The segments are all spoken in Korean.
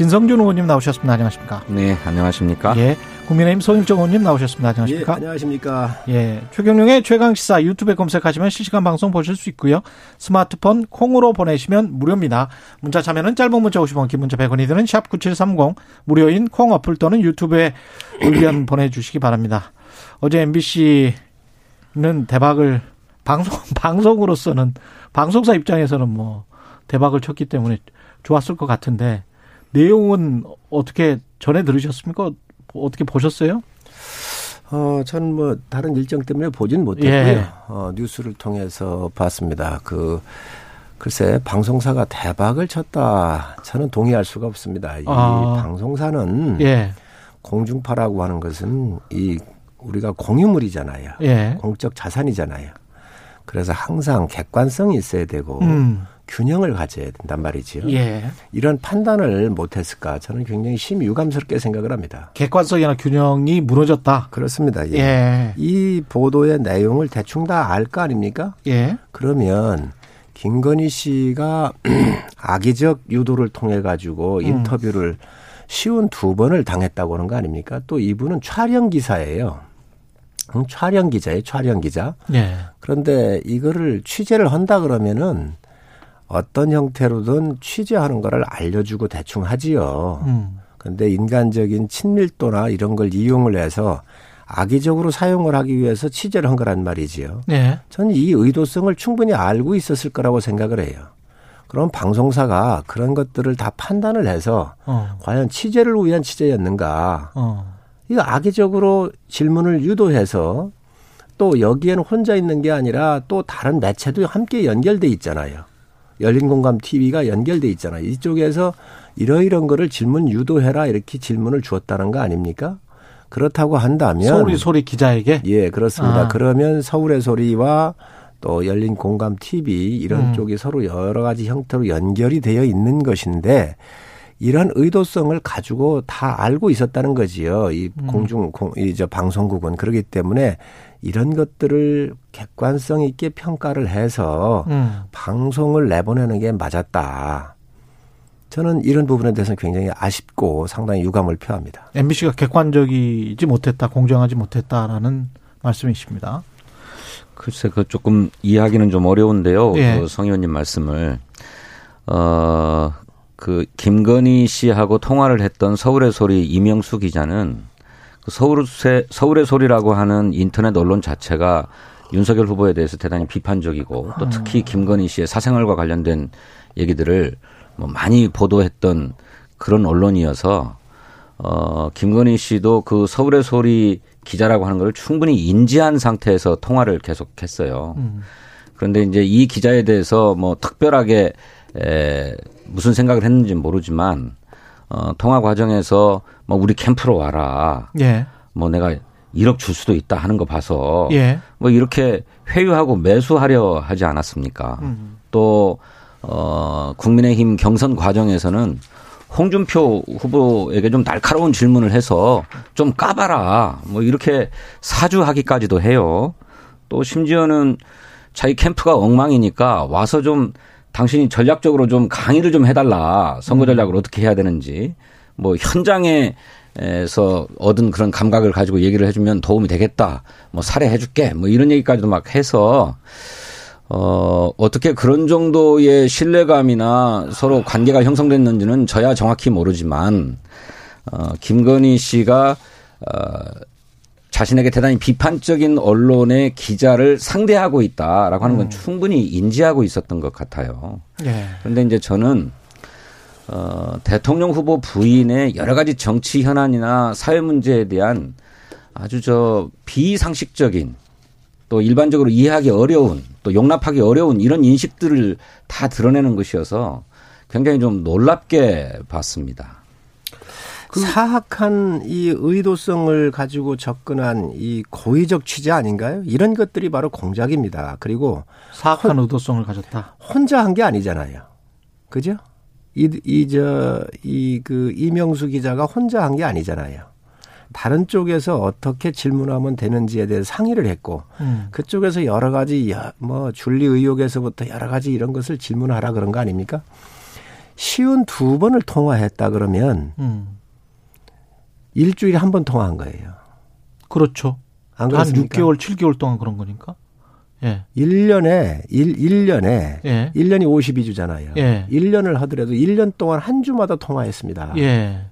진성준 의원님 나오셨습니다. 안녕하십니까? 네, 안녕하십니까? 예, 국민의힘 송일정 의원님 나오셨습니다. 안녕하십니까? 예, 안녕하십니까? 예, 최경룡의 최강 시사 유튜브에 검색하시면 실시간 방송 보실 수 있고요. 스마트폰 콩으로 보내시면 무료입니다. 문자 참여는 짧은 문자 50원, 긴 문자 100원이 드는 샵 9730 무료인 콩 어플 또는 유튜브에 의견 보내 주시기 바랍니다. 어제 MBC 는 대박을 방송 방송으로서는 방송사 입장에서는 뭐 대박을 쳤기 때문에 좋았을 것 같은데 내용은 어떻게 전해 들으셨습니까? 어떻게 보셨어요? 어, 저는 뭐 다른 일정 때문에 보진 못했고요. 예. 어, 뉴스를 통해서 봤습니다. 그 글쎄 방송사가 대박을 쳤다. 저는 동의할 수가 없습니다. 이 아. 방송사는 예, 공중파라고 하는 것은 이 우리가 공유물이잖아요. 예, 공적 자산이잖아요. 그래서 항상 객관성이 있어야 되고 음, 균형을 가져야 된단 말이지요. 예. 이런 판단을 못했을까 저는 굉장히 심유감스럽게 생각을 합니다. 객관성이나 균형이 무너졌다. 그렇습니다. 예. 예, 이 보도의 내용을 대충 다 알 거 아닙니까? 예, 그러면 김건희 씨가 악의적 유도를 통해 가지고 인터뷰를 쉬운 두 번을 당했다고 하는 거 아닙니까? 또 이분은 촬영 기사예요. 음, 촬영 기자예요, 촬영 기자. 예, 그런데 이거를 취재를 한다 그러면은 어떤 형태로든 취재하는 거를 알려주고 대충 하지요. 음, 근데 인간적인 친밀도나 이런 걸 이용을 해서 악의적으로 사용을 하기 위해서 취재를 한 거란 말이지요. 예, 저는 이 의도성을 충분히 알고 있었을 거라고 생각을 해요. 그럼 방송사가 그런 것들을 다 판단을 해서 어, 과연 취재를 위한 취재였는가. 어, 이거 악의적으로 질문을 유도해서 또 여기에는 혼자 있는 게 아니라 또 다른 매체도 함께 연결돼 있잖아요. 열린 공감 TV가 연결돼 있잖아요. 이쪽에서 이러이런 거를 질문 유도해라 이렇게 질문을 주었다는 거 아닙니까? 그렇다고 한다면 서울이 소리 기자에게 예, 그렇습니다. 아. 그러면 서울의 소리와 또 열린 공감 TV 이런 음. 쪽이 서로 여러 가지 형태로 연결이 되어 있는 것인데 이런 의도성을 가지고 다 알고 있었다는 거지요. 이 음. 공중 공, 이저 방송국은 그렇기 때문에 이런 것들을 객관성 있게 평가를 해서 음, 방송을 내보내는 게 맞았다. 저는 이런 부분에 대해서는 굉장히 아쉽고 상당히 유감을 표합니다. MBC가 객관적이지 못했다, 공정하지 못했다라는 말씀이십니다. 글쎄, 그 조금 이해하기는 좀 어려운데요. 예. 그성 의원님 말씀을. 어, 그 김건희 씨하고 통화를 했던 서울의 소리 이명수 기자는 그 서울의, 서울의 소리라고 하는 인터넷 언론 자체가 윤석열 후보에 대해서 대단히 비판적이고 또 특히 김건희 씨의 사생활과 관련된 얘기들을 뭐 많이 보도했던 그런 언론이어서 어, 김건희 씨도 그 서울의 소리 기자라고 하는 걸 충분히 인지한 상태에서 통화를 계속했어요. 음. 그런데 이제 이 기자에 대해서 뭐 특별하게 에, 무슨 생각을 했는지는 모르지만 어, 통화 과정에서 뭐 우리 캠프로 와라. 예, 뭐 내가 1억 줄 수도 있다 하는 거 봐서 예, 뭐 이렇게 회유하고 매수하려 하지 않았습니까? 음. 또 어, 국민의힘 경선 과정에서는 홍준표 후보에게 좀 날카로운 질문을 해서 좀 까봐라. 뭐 이렇게 사주하기까지도 해요. 또 심지어는 자기 캠프가 엉망이니까 와서 좀 당신이 전략적으로 좀 강의를 좀 해달라. 선거 전략을 어떻게 해야 되는지. 뭐 현장에서 얻은 그런 감각을 가지고 얘기를 해주면 도움이 되겠다. 뭐 사례해줄게. 뭐 이런 얘기까지도 막 해서 어, 어떻게 그런 정도의 신뢰감이나 서로 관계가 형성됐는지는 저야 정확히 모르지만, 어, 김건희 씨가, 어, 자신에게 대단히 비판적인 언론의 기자를 상대하고 있다라고 하는 건 충분히 인지하고 있었던 것 같아요. 예, 그런데 이제 저는 어, 대통령 후보 부인의 여러 가지 정치 현안이나 사회 문제에 대한 아주 저 비상식적인 또 일반적으로 이해하기 어려운 또 용납하기 어려운 이런 인식들을 다 드러내는 것이어서 굉장히 좀 놀랍게 봤습니다. 그 사악한 이 의도성을 가지고 접근한 이 고의적 취재 아닌가요? 이런 것들이 바로 공작입니다. 그리고 사악한 혼, 의도성을 가졌다. 혼자 한 게 아니잖아요. 그죠? 이, 이, 저, 이, 그, 이명수 기자가 혼자 한 게 아니잖아요. 다른 쪽에서 어떻게 질문하면 되는지에 대해 상의를 했고, 음. 그쪽에서 여러 가지, 뭐, 줄리 의혹에서부터 여러 가지 이런 것을 질문하라 그런 거 아닙니까? 쉬운 두 번을 통화했다 그러면, 음. 일주일에 한 번 통화한 거예요. 그렇죠. 한 6개월, 7개월 동안 그런 거니까. 예. 1년에 1, 1년에 예. 1년이 52주잖아요. 예. 1년을 하더라도 1년 동안 한 주마다 통화했습니다. 예.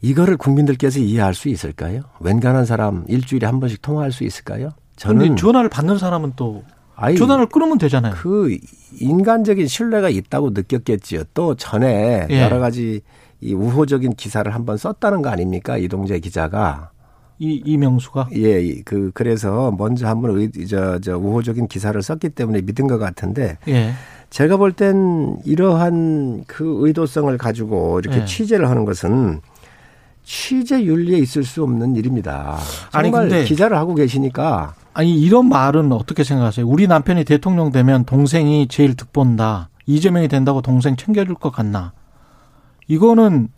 이거를 국민들께서 이해할 수 있을까요? 웬간한 사람 일주일에 한 번씩 통화할 수 있을까요? 저는 전화를 받는 사람은 또 아이, 전화를 끊으면 되잖아요. 그 인간적인 신뢰가 있다고 느꼈겠지요. 또 전에 예. 여러 가지 이 우호적인 기사를 한번 썼다는 거 아닙니까? 이동재 기자가. 이 이명수가 예, 그 그래서 먼저 한번 저, 저 우호적인 기사를 썼기 때문에 믿은 것 같은데 예. 제가 볼 땐 이러한 그 의도성을 가지고 이렇게 예. 취재를 하는 것은 취재 윤리에 있을 수 없는 일입니다. 아니 근데 기자를 하고 계시니까 아니 이런 말은 어떻게 생각하세요? 우리 남편이 대통령 되면 동생이 제일 득본다. 이재명이 된다고 동생 챙겨줄 것 같나? 이거는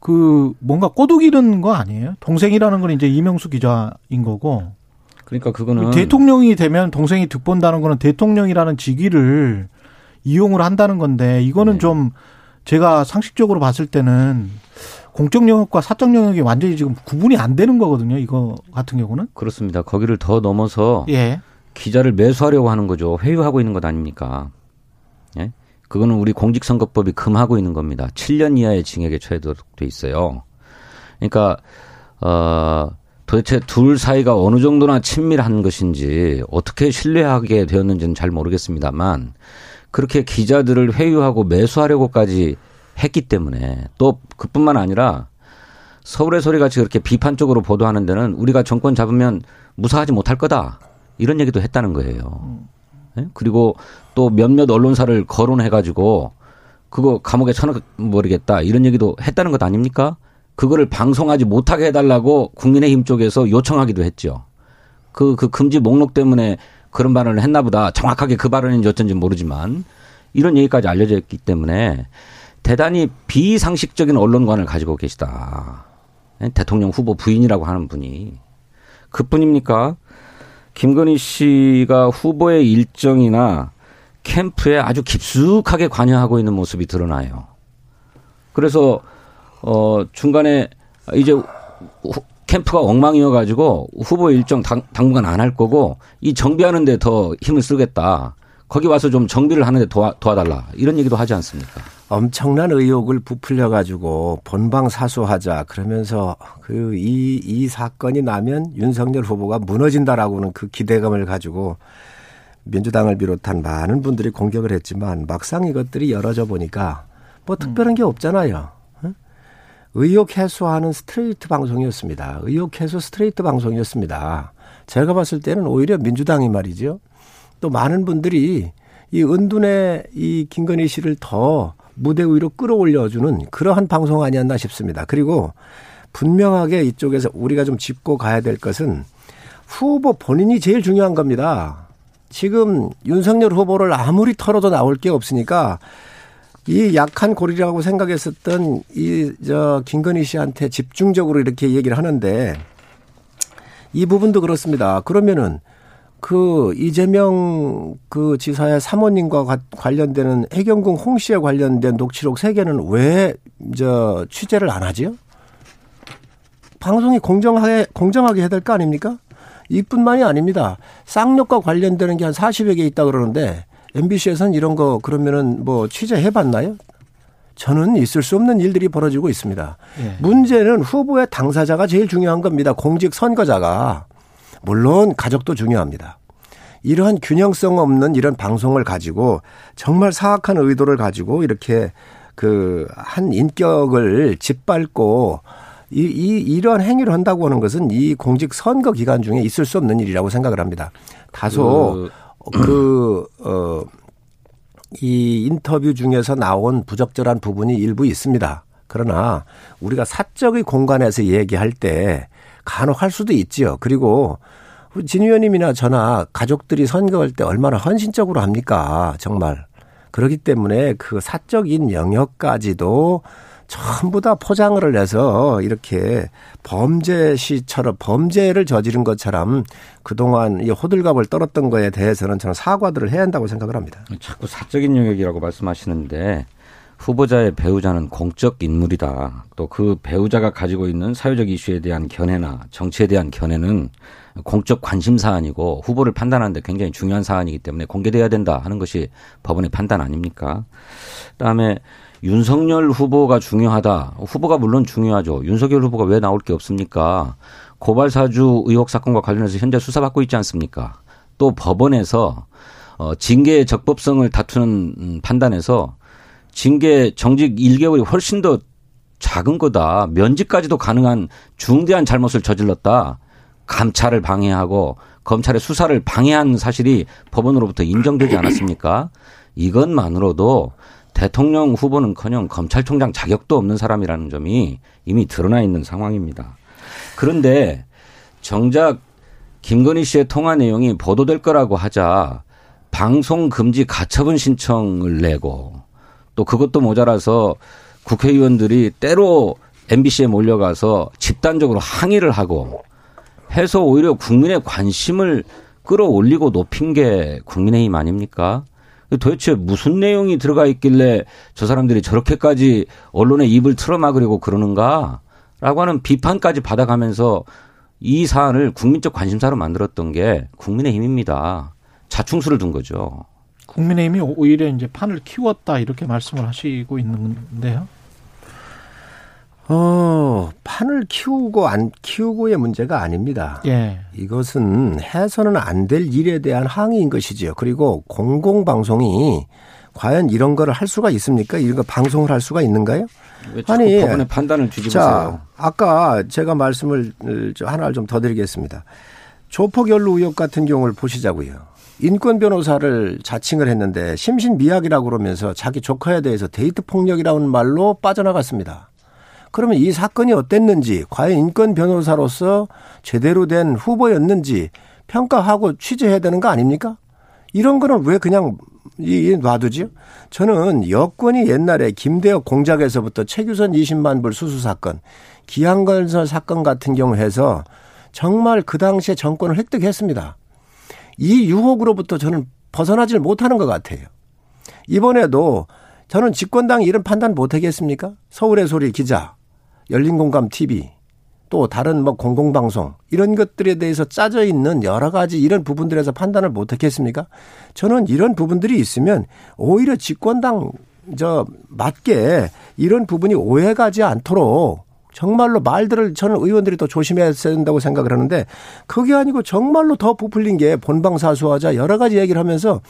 그 뭔가 꼬둑 이는 거 아니에요? 동생이라는 건 이제 이명수 기자인 거고. 그러니까 그거는 대통령이 되면 동생이 득본다는 거는 대통령이라는 직위를 이용을 한다는 건데 이거는 네. 좀 제가 상식적으로 봤을 때는 공적 영역과 사적 영역이 완전히 지금 구분이 안 되는 거거든요. 이거 같은 경우는. 그렇습니다. 거기를 더 넘어서 예. 기자를 매수하려고 하는 거죠. 회유하고 있는 것 아닙니까? 예? 그거는 우리 공직선거법이 금하고 있는 겁니다. 7년 이하의 징역에 처해돼 있어요. 그러니까 어 도대체 둘 사이가 어느 정도나 친밀한 것인지 어떻게 신뢰하게 되었는지는 잘 모르겠습니다만 그렇게 기자들을 회유하고 매수하려고까지 했기 때문에 또 그뿐만 아니라 서울의 소리 같이 그렇게 비판적으로 보도하는 데는 우리가 정권 잡으면 무사하지 못할 거다 이런 얘기도 했다는 거예요. 예? 그리고 또 몇몇 언론사를 거론해가지고 그거 감옥에 쳐넣어버리겠다 이런 얘기도 했다는 것 아닙니까? 그거를 방송하지 못하게 해달라고 국민의힘 쪽에서 요청하기도 했죠. 그, 그 금지 목록 때문에 그런 발언을 했나 보다. 정확하게 그 발언인지 어쩐지 모르지만 이런 얘기까지 알려져 있기 때문에 대단히 비상식적인 언론관을 가지고 계시다. 예? 대통령 후보 부인이라고 하는 분이. 그 뿐입니까? 김건희 씨가 후보의 일정이나 캠프에 아주 깊숙하게 관여하고 있는 모습이 드러나요. 그래서 어 중간에 이제 캠프가 엉망이어 가지고 후보 일정 당, 당분간 안 할 거고 이 정비하는 데 더 힘을 쓰겠다. 거기 와서 좀 정비를 하는데 도와, 도와달라. 이런 얘기도 하지 않습니까? 엄청난 의혹을 부풀려 가지고 본방 사수하자 그러면서 그이이 사건이 나면 윤석열 후보가 무너진다라고는 그 기대감을 가지고 민주당을 비롯한 많은 분들이 공격을 했지만 막상 이것들이 열어져 보니까 뭐 특별한 게 없잖아요. 의혹 해소하는 스트레이트 방송이었습니다. 의혹 해소 스트레이트 방송이었습니다. 제가 봤을 때는 오히려 민주당이 말이죠. 또 많은 분들이 이 은둔의 이 김건희 씨를 더 무대 위로 끌어올려주는 그러한 방송 아니었나 싶습니다. 그리고 분명하게 이쪽에서 우리가 좀 짚고 가야 될 것은 후보 본인이 제일 중요한 겁니다. 지금 윤석열 후보를 아무리 털어도 나올 게 없으니까 이 약한 고리라고 생각했었던 이 저 김건희 씨한테 집중적으로 이렇게 얘기를 하는데 이 부분도 그렇습니다. 그러면은 그 이재명 그 지사의 사모님과 관련되는 해경궁 홍 씨에 관련된 녹취록 세 개는 왜 저 취재를 안 하지요? 방송이 공정하게 공정하게 해야 될 거 아닙니까? 이뿐만이 아닙니다. 쌍욕과 관련되는 게 한 40여 개 있다 그러는데 MBC에서는 이런 거 그러면은 뭐 취재해 봤나요? 저는 있을 수 없는 일들이 벌어지고 있습니다. 예. 문제는 후보의 당사자가 제일 중요한 겁니다. 공직 선거자가. 물론 가족도 중요합니다. 이러한 균형성 없는 이런 방송을 가지고 정말 사악한 의도를 가지고 이렇게 그 한 인격을 짓밟고 이, 이, 이러한 행위를 한다고 하는 것은 이 공직 선거 기간 중에 있을 수 없는 일이라고 생각을 합니다. 다소 그, 그 어, 이 인터뷰 중에서 나온 부적절한 부분이 일부 있습니다. 그러나 우리가 사적의 공간에서 얘기할 때 간혹 할 수도 있지요. 그리고 진 의원님이나 저나 가족들이 선거할 때 얼마나 헌신적으로 합니까? 정말. 그렇기 때문에 그 사적인 영역까지도 전부 다 포장을 해서 이렇게 범죄시처럼 범죄를 저지른 것처럼 그동안 이 호들갑을 떨었던 거에 대해서는 저는 사과들을 해야 한다고 생각을 합니다. 자꾸 사적인 영역이라고 말씀하시는데 후보자의 배우자는 공적 인물이다. 또 그 배우자가 가지고 있는 사회적 이슈에 대한 견해나 정치에 대한 견해는 공적 관심 사안이고 후보를 판단하는데 굉장히 중요한 사안이기 때문에 공개돼야 된다 하는 것이 법원의 판단 아닙니까? 그다음에 윤석열 후보가 중요하다. 후보가 물론 중요하죠. 윤석열 후보가 왜 나올 게 없습니까? 고발 사주 의혹 사건과 관련해서 현재 수사받고 있지 않습니까? 또 법원에서 어 징계의 적법성을 다투는 음, 판단에서 징계 정직 1개월이 훨씬 더 작은 거다. 면직까지도 가능한 중대한 잘못을 저질렀다. 감찰을 방해하고 검찰의 수사를 방해한 사실이 법원으로부터 인정되지 않았습니까? 이것만으로도 대통령 후보는커녕 검찰총장 자격도 없는 사람이라는 점이 이미 드러나 있는 상황입니다. 그런데 정작 김건희 씨의 통화 내용이 보도될 거라고 하자 방송 금지 가처분 신청을 내고 또 그것도 모자라서 국회의원들이 때로 MBC에 몰려가서 집단적으로 항의를 하고 해서 오히려 국민의 관심을 끌어올리고 높인 게 국민의힘 아닙니까? 도대체 무슨 내용이 들어가 있길래 저 사람들이 저렇게까지 언론의 입을 틀어막으려고 그러는가? 라고 하는 비판까지 받아가면서 이 사안을 국민적 관심사로 만들었던 게 국민의힘입니다. 자충수를 둔 거죠. 국민의힘이 오히려 이제 판을 키웠다 이렇게 말씀을 하시고 있는데요. 어, 판을 키우고 안 키우고의 문제가 아닙니다. 예. 이것은 해서는 안 될 일에 대한 항의인 것이지요. 그리고 공공방송이 과연 이런 거를 할 수가 있습니까? 이런 거 방송을 할 수가 있는가요? 아니, 법원의 판단을 뒤집으세요. 자, 아까 제가 말씀을 하나를 좀 더 드리겠습니다. 조폭연루 의혹 같은 경우를 보시자고요. 인권 변호사를 자칭을 했는데 심신 미약이라고 그러면서 자기 조카에 대해서 데이트 폭력이라는 말로 빠져나갔습니다. 그러면 이 사건이 어땠는지, 과연 인권 변호사로서 제대로 된 후보였는지 평가하고 취재해야 되는 거 아닙니까? 이런 거는 왜 그냥 이 놔두지요? 저는 여권이 옛날에 김대혁 공작에서부터 최규선 20만 불 수수 사건, 기한건설 사건 같은 경우 해서 정말 그 당시에 정권을 획득했습니다. 이 유혹으로부터 저는 벗어나질 못하는 것 같아요. 이번에도 저는 집권당이 이런 판단 못 하겠습니까? 서울의 소리 기자, 열린공감 TV 또 다른 뭐 공공방송 이런 것들에 대해서 짜져 있는 여러 가지 이런 부분들에서 판단을 못 했겠습니까? 저는 이런 부분들이 있으면 오히려 집권당 저 맞게 이런 부분이 오해가지 않도록 정말로 말들을 저는 의원들이 더 조심해야 된다고 생각을 하는데 그게 아니고 정말로 더 부풀린 게 본방사수하자 여러 가지 얘기를 하면서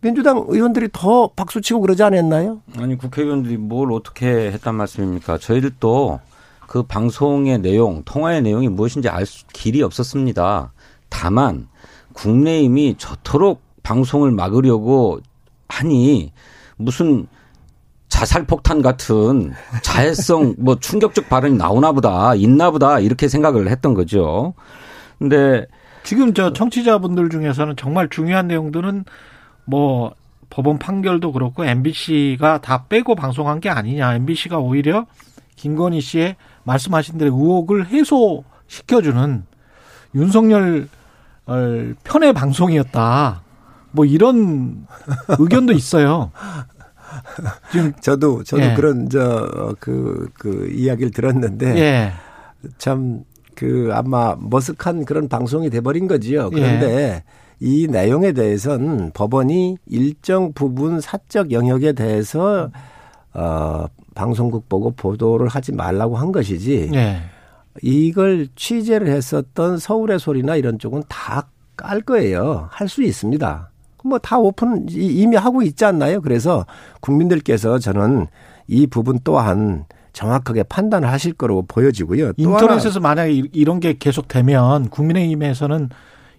민주당 의원들이 더 박수치고 그러지 않았나요? 아니 국회의원들이 뭘 어떻게 했단 말씀입니까? 저희들도 그 방송의 내용, 통화의 내용이 무엇인지 알 수, 길이 없었습니다. 다만 국내임이 저토록 방송을 막으려고 하니 무슨 자살 폭탄 같은 자해성 뭐 충격적 발언이 나오나 보다, 있나 보다 이렇게 생각을 했던 거죠. 근데 지금 저 청취자분들 중에서는 정말 중요한 내용들은 뭐 법원 판결도 그렇고 MBC가 다 빼고 방송한 게 아니냐. MBC가 오히려 김건희 씨의 말씀하신 대로 의혹을 해소시켜주는 윤석열 편의 방송이었다. 뭐 이런 의견도 있어요. 지금 저도 저도 예. 그런 저 그그 그 이야기를 들었는데 예. 참그 아마 머쓱한 그런 방송이 돼버린 거지요. 그런데 예. 이 내용에 대해서는 법원이 일정 부분 사적 영역에 대해서 어 방송국 보고 보도를 하지 말라고 한 것이지. 네. 이걸 취재를 했었던 서울의 소리나 이런 쪽은 다 깔 거예요. 할 수 있습니다. 뭐 다 오픈 이미 하고 있지 않나요? 그래서 국민들께서 저는 이 부분 또한 정확하게 판단을 하실 거로 보여지고요. 인터넷에서 만약에 이런 게 계속 되면 국민의힘에서는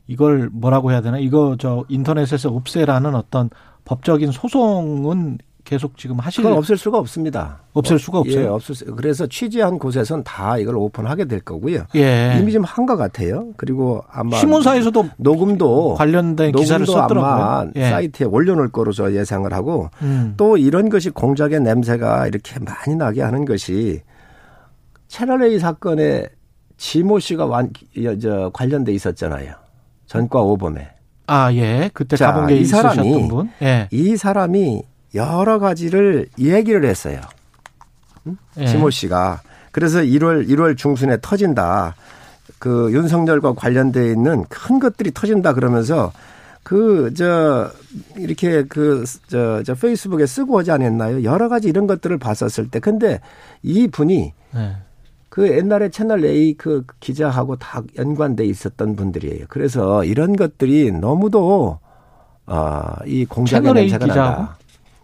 이걸 뭐라고 해야 되나? 이거 저 인터넷에서 없애라는 어떤 법적인 소송은 계속 지금 하실 그건 없을 수가 없습니다. 없을 수가 없어요. 예, 없을 수. 그래서 취재한 곳에선 다 이걸 오픈하게 될 거고요. 예. 이미 좀 한 것 같아요. 그리고 아마 신문사에서도 녹음도 관련된 기사를 녹음도 아마 썼더라고요. 예. 사이트에 올려놓을 거로 저 예상을 하고 음. 또 이런 것이 공작의 냄새가 이렇게 많이 나게 하는 것이 채널 A 사건에 지모 씨가 완, 저, 관련돼 있었잖아요. 전과 오범에. 아, 예. 그때 자, 가본 게 이 사람이 분. 예. 이 사람이 여러 가지를 얘기를 했어요. 예. 지모 씨가. 그래서 1월 1월 중순에 터진다. 그 윤석열과 관련돼 있는 큰 것들이 터진다 그러면서 그 저 이렇게 그저 저 페이스북에 쓰고 하지 않았나요? 여러 가지 이런 것들을 봤었을 때 근데 이 분이 예. 그 옛날에 채널 A 그 기자하고 다 연관돼 있었던 분들이에요. 그래서 이런 것들이 너무도 아이 공작의 채널 A 냄새가 기자하고? 난다.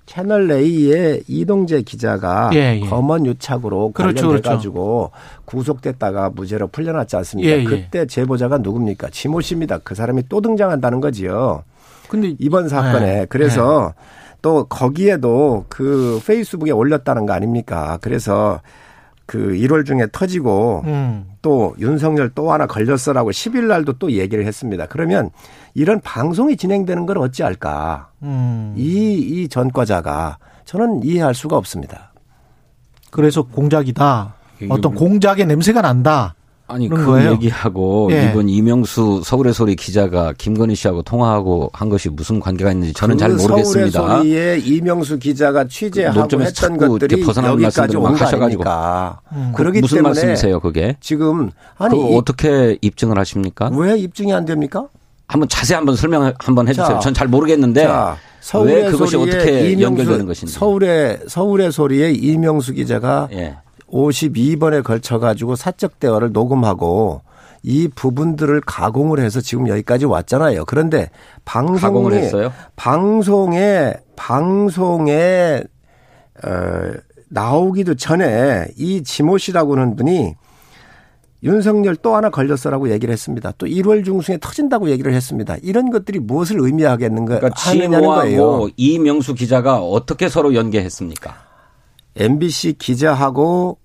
채널 A의 이동재 기자가 예, 예. 검언 유착으로 그렇죠, 관련돼 가지고 구속됐다가 무죄로 풀려났지 않습니까? 예, 예. 그때 제보자가 누굽니까? 지모 씨입니다. 그 사람이 또 등장한다는 거지요. 근데 이번 사건에 네. 그래서 또 거기에도 그 페이스북에 올렸다는 거 아닙니까? 그래서 그 1월 중에 터지고 음. 또 윤석열 또 하나 걸렸어라고 10일 날도 또 얘기를 했습니다. 그러면 이런 방송이 진행되는 걸 어찌할까? 음. 이, 이 전과자가 저는 이해할 수가 없습니다. 그래서 공작이다. 어떤 뭐- 공작의 냄새가 난다. 아니 그 거예요? 얘기하고 예. 이번 이명수 서울의 소리 기자가 김건희 씨하고 통화하고 한 것이 무슨 관계가 있는지 저는 잘그 모르겠습니다. 서울의 소리에 이명수 기자가 취재하고 논점에서 했던 것들이 벗어나는 여기까지 온 하셔가지고. 음. 그러기 무슨 때문에 말씀이세요, 그게? 지금 아니 이- 어떻게 입증을 하십니까? 왜 입증이 안 됩니까? 한번 자세히 한번 설명 한번 해주세요. 자, 전잘 모르겠는데 자, 서울의 왜 그것이 어떻게 이명수, 연결되는 것인지. 서울의 서울의 소리에 이명수 기자가 예. 52번에 걸쳐 가지고 사적 대화를 녹음하고 이 부분들을 가공을 해서 지금 여기까지 왔잖아요. 그런데 방송이 가공을 했어요? 방송에 방송에 어, 나오기도 전에 이 지모 씨라고 하는 분이 윤석열 또 하나 걸렸어라고 얘기를 했습니다. 또 1월 중순에 터진다고 얘기를 했습니다. 이런 것들이 무엇을 의미하겠는가 그러니까 하느냐는 거예요. 지모하고 이명수 기자가 어떻게 서로 연계했습니까? MBC 기자하고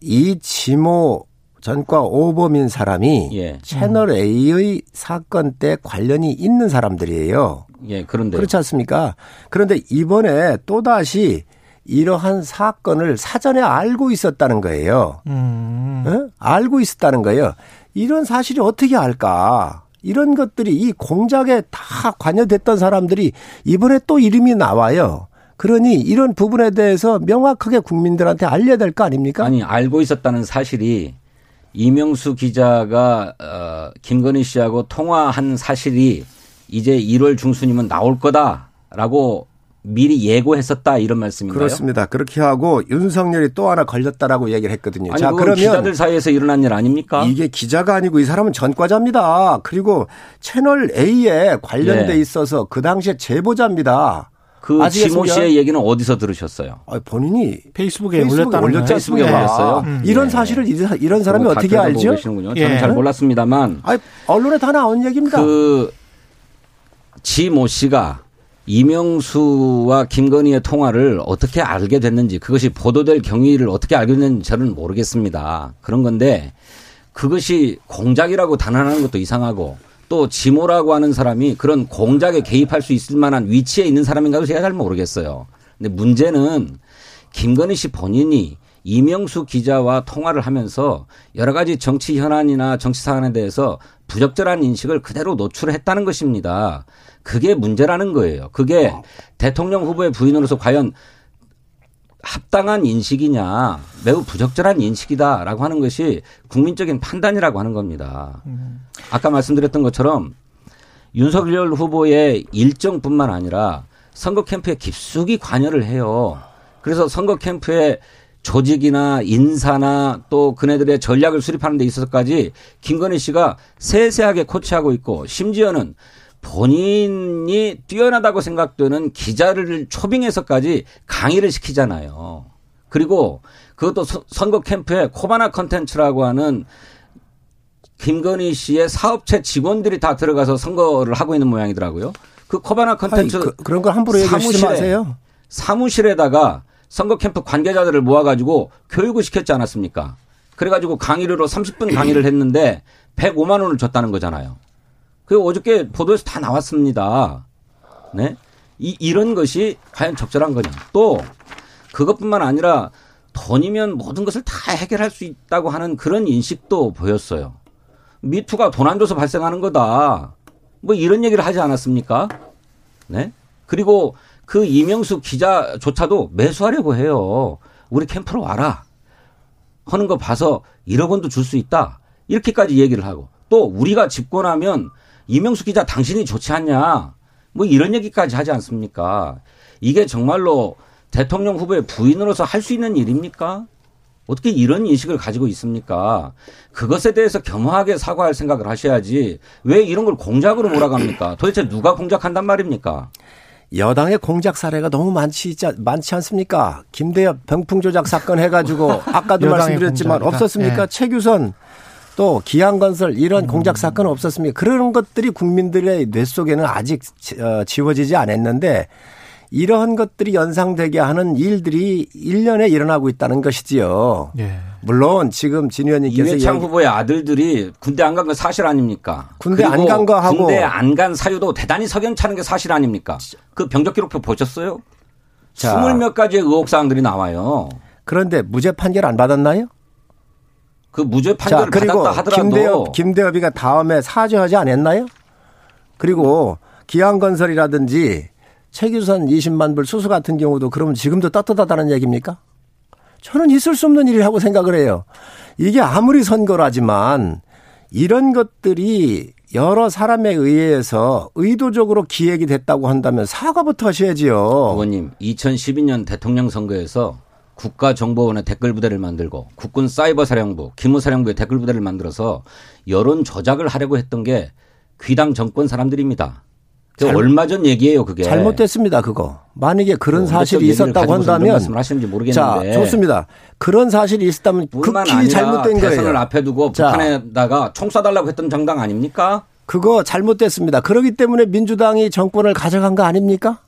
이 지모 전과 오범인 사람이 예. 채널 A의 사건 때 관련이 있는 사람들이에요. 예, 그런데 그렇지 않습니까? 그런데 이번에 또 다시 이러한 사건을 사전에 알고 있었다는 거예요. 음. 어? 알고 있었다는 거예요. 이런 사실이 어떻게 알까? 이런 것들이 이 공작에 다 관여됐던 사람들이 이번에 또 이름이 나와요. 그러니 이런 부분에 대해서 명확하게 국민들한테 알려야 될 거 아닙니까? 아니 알고 있었다는 사실이 이명수 기자가 어, 김건희 씨하고 통화한 사실이 이제 1월 중순이면 나올 거다라고 미리 예고했었다 이런 말씀인가요? 그렇습니다. 그렇게 하고 윤석열이 또 하나 걸렸다라고 얘기를 했거든요. 아니 자, 그러면 기자들 사이에서 일어난 일 아닙니까? 이게 기자가 아니고 이 사람은 전과자입니다. 그리고 채널 A에 관련돼 예. 있어서 그 당시에 제보자입니다. 그? 지모 씨의 얘기는 어디서 들으셨어요? 아, 본인이 페이스북에, 페이스북에? 페이스북에 않습니까? 올렸어요? 음. 이런 예. 사실을 이- 이런 사람이 어떻게 알죠? 계시는군요. 예. 저는 잘 몰랐습니다만 아, 언론에 다 나온 얘기입니다. 그 지모 씨가 이명수와 김건희의 통화를 어떻게 알게 됐는지 그것이 보도될 경위를 어떻게 알게 됐는지 저는 모르겠습니다. 그런 건데 그것이 공작이라고 단언하는 것도 이상하고 또 지모라고 하는 사람이 그런 공작에 개입할 수 있을 만한 위치에 있는 사람인가도 제가 잘 모르겠어요. 근데 문제는 김건희 씨 본인이 이명수 기자와 통화를 하면서 여러 가지 정치 현안이나 정치 사안에 대해서 부적절한 인식을 그대로 노출했다는 것입니다. 그게 문제라는 거예요. 그게 대통령 후보의 부인으로서 과연 합당한 인식이냐, 매우 부적절한 인식이다라고 하는 것이 국민적인 판단이라고 하는 겁니다. 아까 말씀드렸던 것처럼 윤석열 후보의 일정뿐만 아니라 선거 캠프에 깊숙이 관여를 해요. 그래서 선거 캠프에 조직이나 인사나 또 그네들의 전략을 수립하는 데 있어서까지 김건희 씨가 세세하게 코치하고 있고 심지어는 본인이 뛰어나다고 생각되는 기자를 초빙해서까지 강의를 시키잖아요. 그리고 그것도 서- 선거 캠프에 코바나 컨텐츠라고 하는 김건희 씨의 사업체 직원들이 다 들어가서 선거를 하고 있는 모양이더라고요. 그 코바나 컨텐츠 그, 그런 걸 함부로 사무실에 마세요. 사무실에다가 선거 캠프 관계자들을 모아가지고 교육을 시켰지 않았습니까? 그래가지고 강의료로 30분 강의를 했는데 105만 원을 줬다는 거잖아요. 그 어저께 보도에서 다 나왔습니다. 네? 이, 이런 것이 과연 적절한 거냐. 또 그것뿐만 아니라 돈이면 모든 것을 다 해결할 수 있다고 하는 그런 인식도 보였어요. 미투가 돈 안 줘서 발생하는 거다. 뭐 이런 얘기를 하지 않았습니까? 네? 그리고 그 이명수 기자조차도 매수하려고 해요. 우리 캠프로 와라. 하는 거 봐서 1억 원도 줄 수 있다. 이렇게까지 얘기를 하고 또 우리가 집권하면 이명수 기자 당신이 좋지 않냐. 뭐 이런 얘기까지 하지 않습니까? 이게 정말로 대통령 후보의 부인으로서 할 수 있는 일입니까? 어떻게 이런 인식을 가지고 있습니까? 그것에 대해서 겸허하게 사과할 생각을 하셔야지 왜 이런 걸 공작으로 몰아갑니까? 도대체 누가 공작한단 말입니까? 여당의 공작 사례가 너무 많지 많지 않습니까? 김대엽 병풍 조작 사건 해가지고 아까도 말씀드렸지만 공작이다. 없었습니까? 네. 최규선 또 기양건설 이런 음. 공작 사건 없었습니까? 그런 것들이 국민들의 뇌 속에는 아직 어, 지워지지 않았는데 이러한 것들이 연상되게 하는 일들이 1년에 일어나고 있다는 것이지요. 예. 물론 지금 진 의원님께서 이회창 후보의 아들들이 군대 안 간 건 사실 아닙니까? 군대 안 간 거 하고 군대 안 간 사유도 대단히 석연차는 게 사실 아닙니까? 그 병적 기록표 보셨어요? 스물 몇 가지의 의혹 사항들이 나와요. 그런데 무죄 판결 안 받았나요? 그 무죄 판결을 자, 그리고 받았다 하더라도 김대엽 김대엽이가 다음에 사죄하지 않았나요? 그리고 기왕건설이라든지 최규선 20만 불 수수 같은 경우도 그러면 지금도 떳떳하다는 얘기입니까? 저는 있을 수 없는 일이라고 생각을 해요. 이게 아무리 선거라지만 이런 것들이 여러 사람에 의해서 의도적으로 기획이 됐다고 한다면 사과부터 하셔야지요. 의원님, 2012년 대통령 선거에서 국가정보원의 댓글 부대를 만들고 국군 사이버사령부, 기무사령부의 댓글 부대를 만들어서 여론 조작을 하려고 했던 게 귀당 정권 사람들입니다. 잘, 얼마 전 얘기예요, 그게. 잘못됐습니다, 그거. 만약에 그런 뭐 사실이 있었다고 한다면 말씀을 하시는지 모르겠는데. 자, 좋습니다. 그런 사실이 있었다면 극히 잘못된 거예요. 대선을 앞에 두고 자, 북한에다가 총 쏴달라고 했던 정당 아닙니까? 그거 잘못됐습니다. 그러기 때문에 민주당이 정권을 가져간 거 아닙니까?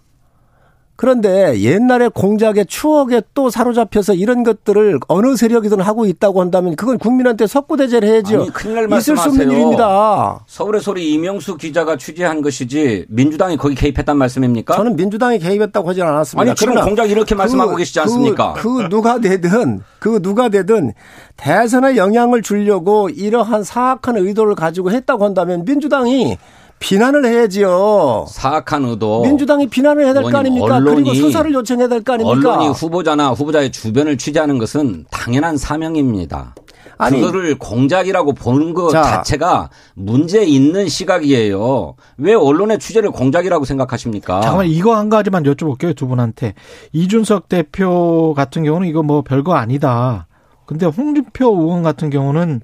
그런데 옛날에 공작의 추억에 또 사로잡혀서 이런 것들을 어느 세력이든 하고 있다고 한다면 그건 국민한테 석고대죄를 해야죠. 아니, 큰일 날 있을 수 없는 일입니다. 서울의 소리 이명수 기자가 취재한 것이지 민주당이 거기 개입했단 말씀입니까? 저는 민주당이 개입했다고 하진 않았습니다. 아니 지금 공작 이렇게 그, 말씀하고 계시지 않습니까? 그, 그 누가 되든 그 누가 되든 대선에 영향을 주려고 이러한 사악한 의도를 가지고 했다고 한다면 민주당이 비난을 해야지요. 사악한 의도. 민주당이 비난을 해야 될 거 아닙니까? 그리고 수사를 요청해야 될 거 아닙니까? 언론이 후보자나 후보자의 주변을 취재하는 것은 당연한 사명입니다. 아니, 그거를 공작이라고 보는 것 자, 자체가 문제 있는 시각이에요. 왜 언론의 취재를 공작이라고 생각하십니까? 잠깐만 이거 한 가지만 여쭤볼게요 두 분한테 이준석 대표 같은 경우는 이거 뭐 별거 아니다. 근데 홍준표 의원 같은 경우는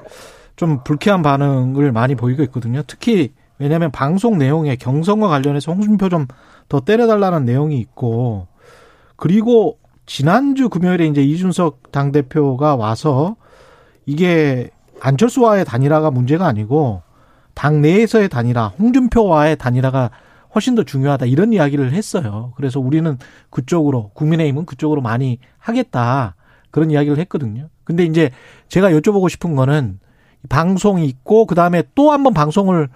좀 불쾌한 반응을 많이 보이고 있거든요. 특히 왜냐하면 방송 내용에 경선과 관련해서 홍준표 좀 더 때려달라는 내용이 있고 그리고 지난주 금요일에 이제 이준석 당 대표가 와서 이게 안철수와의 단일화가 문제가 아니고 당 내에서의 단일화, 홍준표와의 단일화가 훨씬 더 중요하다 이런 이야기를 했어요. 그래서 우리는 그쪽으로 국민의힘은 그쪽으로 많이 하겠다 그런 이야기를 했거든요. 근데 이제 제가 여쭤보고 싶은 거는 방송이 있고 그 다음에 또 한번 방송을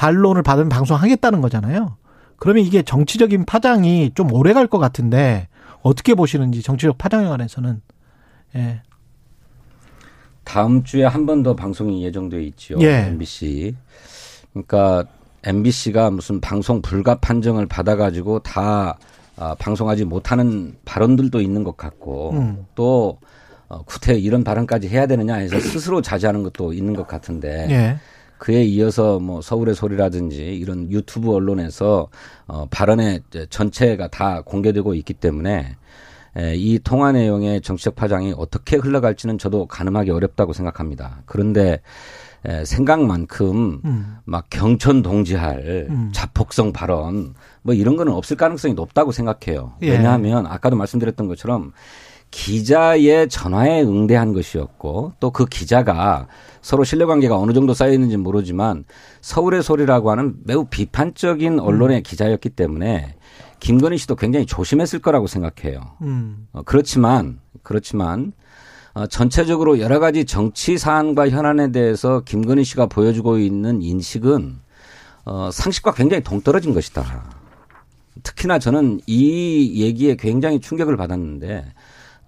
반론을 받으면 방송 하겠다는 거잖아요. 그러면 이게 정치적인 파장이 좀 오래 갈 것 같은데 어떻게 보시는지 정치적 파장에 관해서는 예. 다음 주에 한 번 더 방송이 예정돼 있죠. 예. MBC. 그러니까 MBC가 무슨 방송 불가 판정을 받아 가지고 다 아, 방송하지 못하는 발언들도 있는 것 같고 음. 또 어, 구태 이런 발언까지 해야 되느냐 해서 스스로 자제하는 것도 있는 것 같은데 예. 그에 이어서 뭐 서울의 소리라든지 이런 유튜브 언론에서 어 발언의 전체가 다 공개되고 있기 때문에 에, 이 통화 내용의 정치적 파장이 어떻게 흘러갈지는 저도 가늠하기 어렵다고 생각합니다. 그런데 에, 생각만큼 음. 막 경천 동지할 음. 자폭성 발언 뭐 이런 거는 없을 가능성이 높다고 생각해요. 예. 왜냐하면 아까도 말씀드렸던 것처럼 기자의 전화에 응대한 것이었고 또 그 기자가 서로 신뢰관계가 어느 정도 쌓여 있는지 모르지만 서울의 소리라고 하는 매우 비판적인 언론의 음. 기자였기 때문에 김건희 씨도 굉장히 조심했을 거라고 생각해요. 음. 어, 그렇지만 그렇지만 어, 전체적으로 여러 가지 정치 사안과 현안에 대해서 김건희 씨가 보여주고 있는 인식은 어, 상식과 굉장히 동떨어진 것이다. 특히나 저는 이 얘기에 굉장히 충격을 받았는데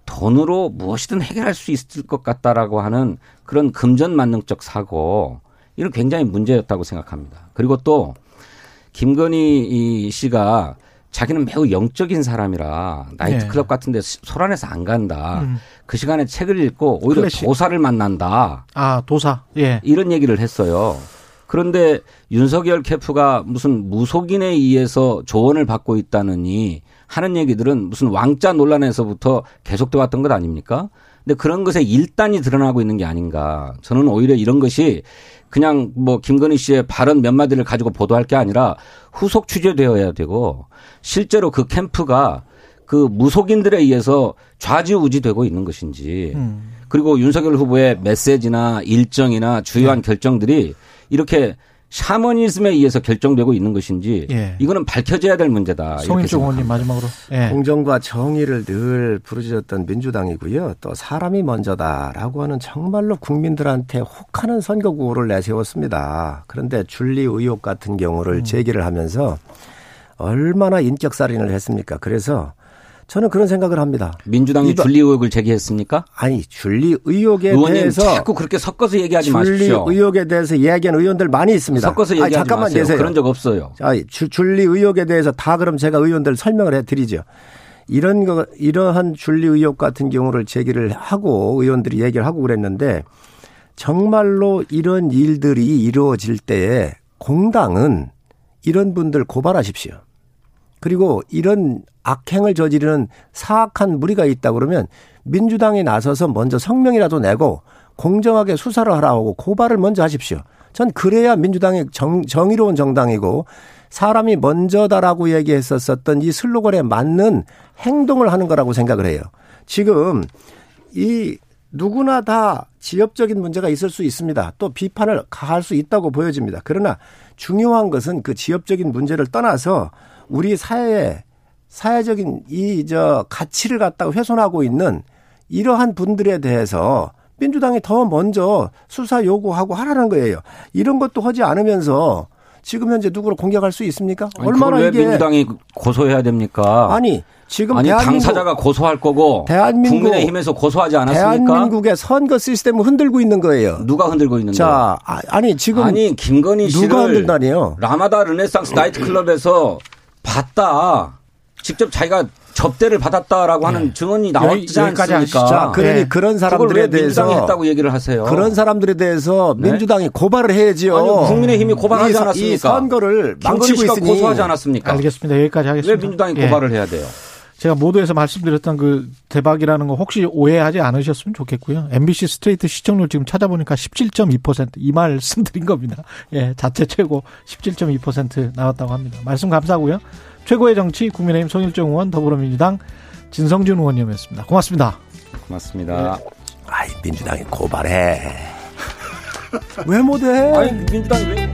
돈으로 무엇이든 해결할 수 있을 것 같다라고 하는 그런 금전만능적 사고 이건 굉장히 문제였다고 생각합니다. 그리고 또 김건희 씨가 자기는 매우 영적인 사람이라 나이트클럽 네. 같은 데 소란해서 안 간다. 음. 그 시간에 책을 읽고 오히려 클래식. 도사를 만난다. 아, 도사. 예. 이런 얘기를 했어요. 그런데 윤석열 캠프가 무슨 무속인에 의해서 조언을 받고 있다느니 하는 얘기들은 무슨 왕자 논란에서부터 계속돼 왔던 것 아닙니까? 근데 그런 것에 일단이 드러나고 있는 게 아닌가. 저는 오히려 이런 것이 그냥 뭐 김건희 씨의 발언 몇 마디를 가지고 보도할 게 아니라 후속 취재되어야 되고 실제로 그 캠프가 그 무속인들에 의해서 좌지우지되고 있는 것인지 음. 그리고 윤석열 후보의 메시지나 일정이나 주요한 네. 결정들이 이렇게 샤머니즘에 의해서 결정되고 있는 것인지 예. 이거는 밝혀져야 될 문제다. 생각합니다. 의원님 마지막으로. 예. 공정과 정의를 늘 부르짖었던 민주당이고요. 또 사람이 먼저다라고 하는 정말로 국민들한테 혹하는 선거 구호를 내세웠습니다. 그런데 준리 의혹 같은 경우를 음. 제기를 하면서 얼마나 인격살인을 했습니까? 그래서 저는 그런 생각을 합니다. 민주당이 이거- 준리 의혹을 제기했습니까? 아니 준리 의혹에 의원님 대해서 자꾸 그렇게 섞어서 얘기하지 준리 마십시오. 의혹에 대해서 이야기하는 의원들 많이 있습니다. 섞어서 얘기하지 아니, 잠깐만 마세요. 계세요. 그런 적 없어요. 자, 주- 준리 의혹에 대해서 다 그럼 제가 의원들 설명을 해드리죠. 이런 거, 이러한 준리 의혹 같은 경우를 제기를 하고 의원들이 얘기를 하고 그랬는데 정말로 이런 일들이 이루어질 때에 공당은 이런 분들 고발하십시오. 그리고 이런 악행을 저지르는 사악한 무리가 있다 그러면 민주당이 나서서 먼저 성명이라도 내고 공정하게 수사를 하라고 고발을 먼저 하십시오. 전 그래야 민주당이 정, 정의로운 정당이고 사람이 먼저다라고 얘기했었었던 이 슬로건에 맞는 행동을 하는 거라고 생각을 해요. 지금 이 누구나 다 지역적인 문제가 있을 수 있습니다. 또 비판을 가할 수 있다고 보여집니다. 그러나 중요한 것은 그 지역적인 문제를 떠나서 우리 사회에 사회적인 이 저 가치를 갖다가 훼손하고 있는 이러한 분들에 대해서 민주당이 더 먼저 수사 요구하고 하라는 거예요. 이런 것도 하지 않으면서 지금 현재 누구를 공격할 수 있습니까? 아니, 얼마나 왜 이게 민주당이 고소해야 됩니까? 아니 지금 아니, 당사자가 고소할 거고 대한민국- 국민의힘에서 고소하지 않았습니까? 대한민국의 선거 시스템을 흔들고 있는 거예요. 누가 흔들고 있는데? 자, 아, 아니 지금 아니 김건희 씨를 누가 흔들다니요? 라마다 르네상스 나이트클럽에서 봤다. 직접 자기가 접대를 받았다라고 하는 증언이 나왔지 않습니까? 자, 그러니 예. 그런 왜 사람들에 대해서 민주당이 했다고 얘기를 하세요? 그런 사람들에 대해서 네? 민주당이 고발을 해야지요. 아니, 국민의힘이 고발하지 이 않았습니까? 이 선거를 망치고 있으니 고소하지 않았습니까? 알겠습니다. 여기까지 왜 하겠습니다. 민주당이 예. 고발을 해야 돼요? 제가 모두에서 말씀드렸던 그 대박이라는 거 혹시 오해하지 않으셨으면 좋겠고요. MBC 스트레이트 시청률 지금 찾아보니까 17.2%이 말씀 드린 겁니다. 예, 자체 최고 17.2% 나왔다고 합니다. 말씀 감사하고요. 최고의 정치 국민의힘 송일정 의원 더불어민주당 진성준 의원님이었습니다. 고맙습니다. 고맙습니다. 아이 민주당이 고발해. 왜 못해? 아니 민주당이 왜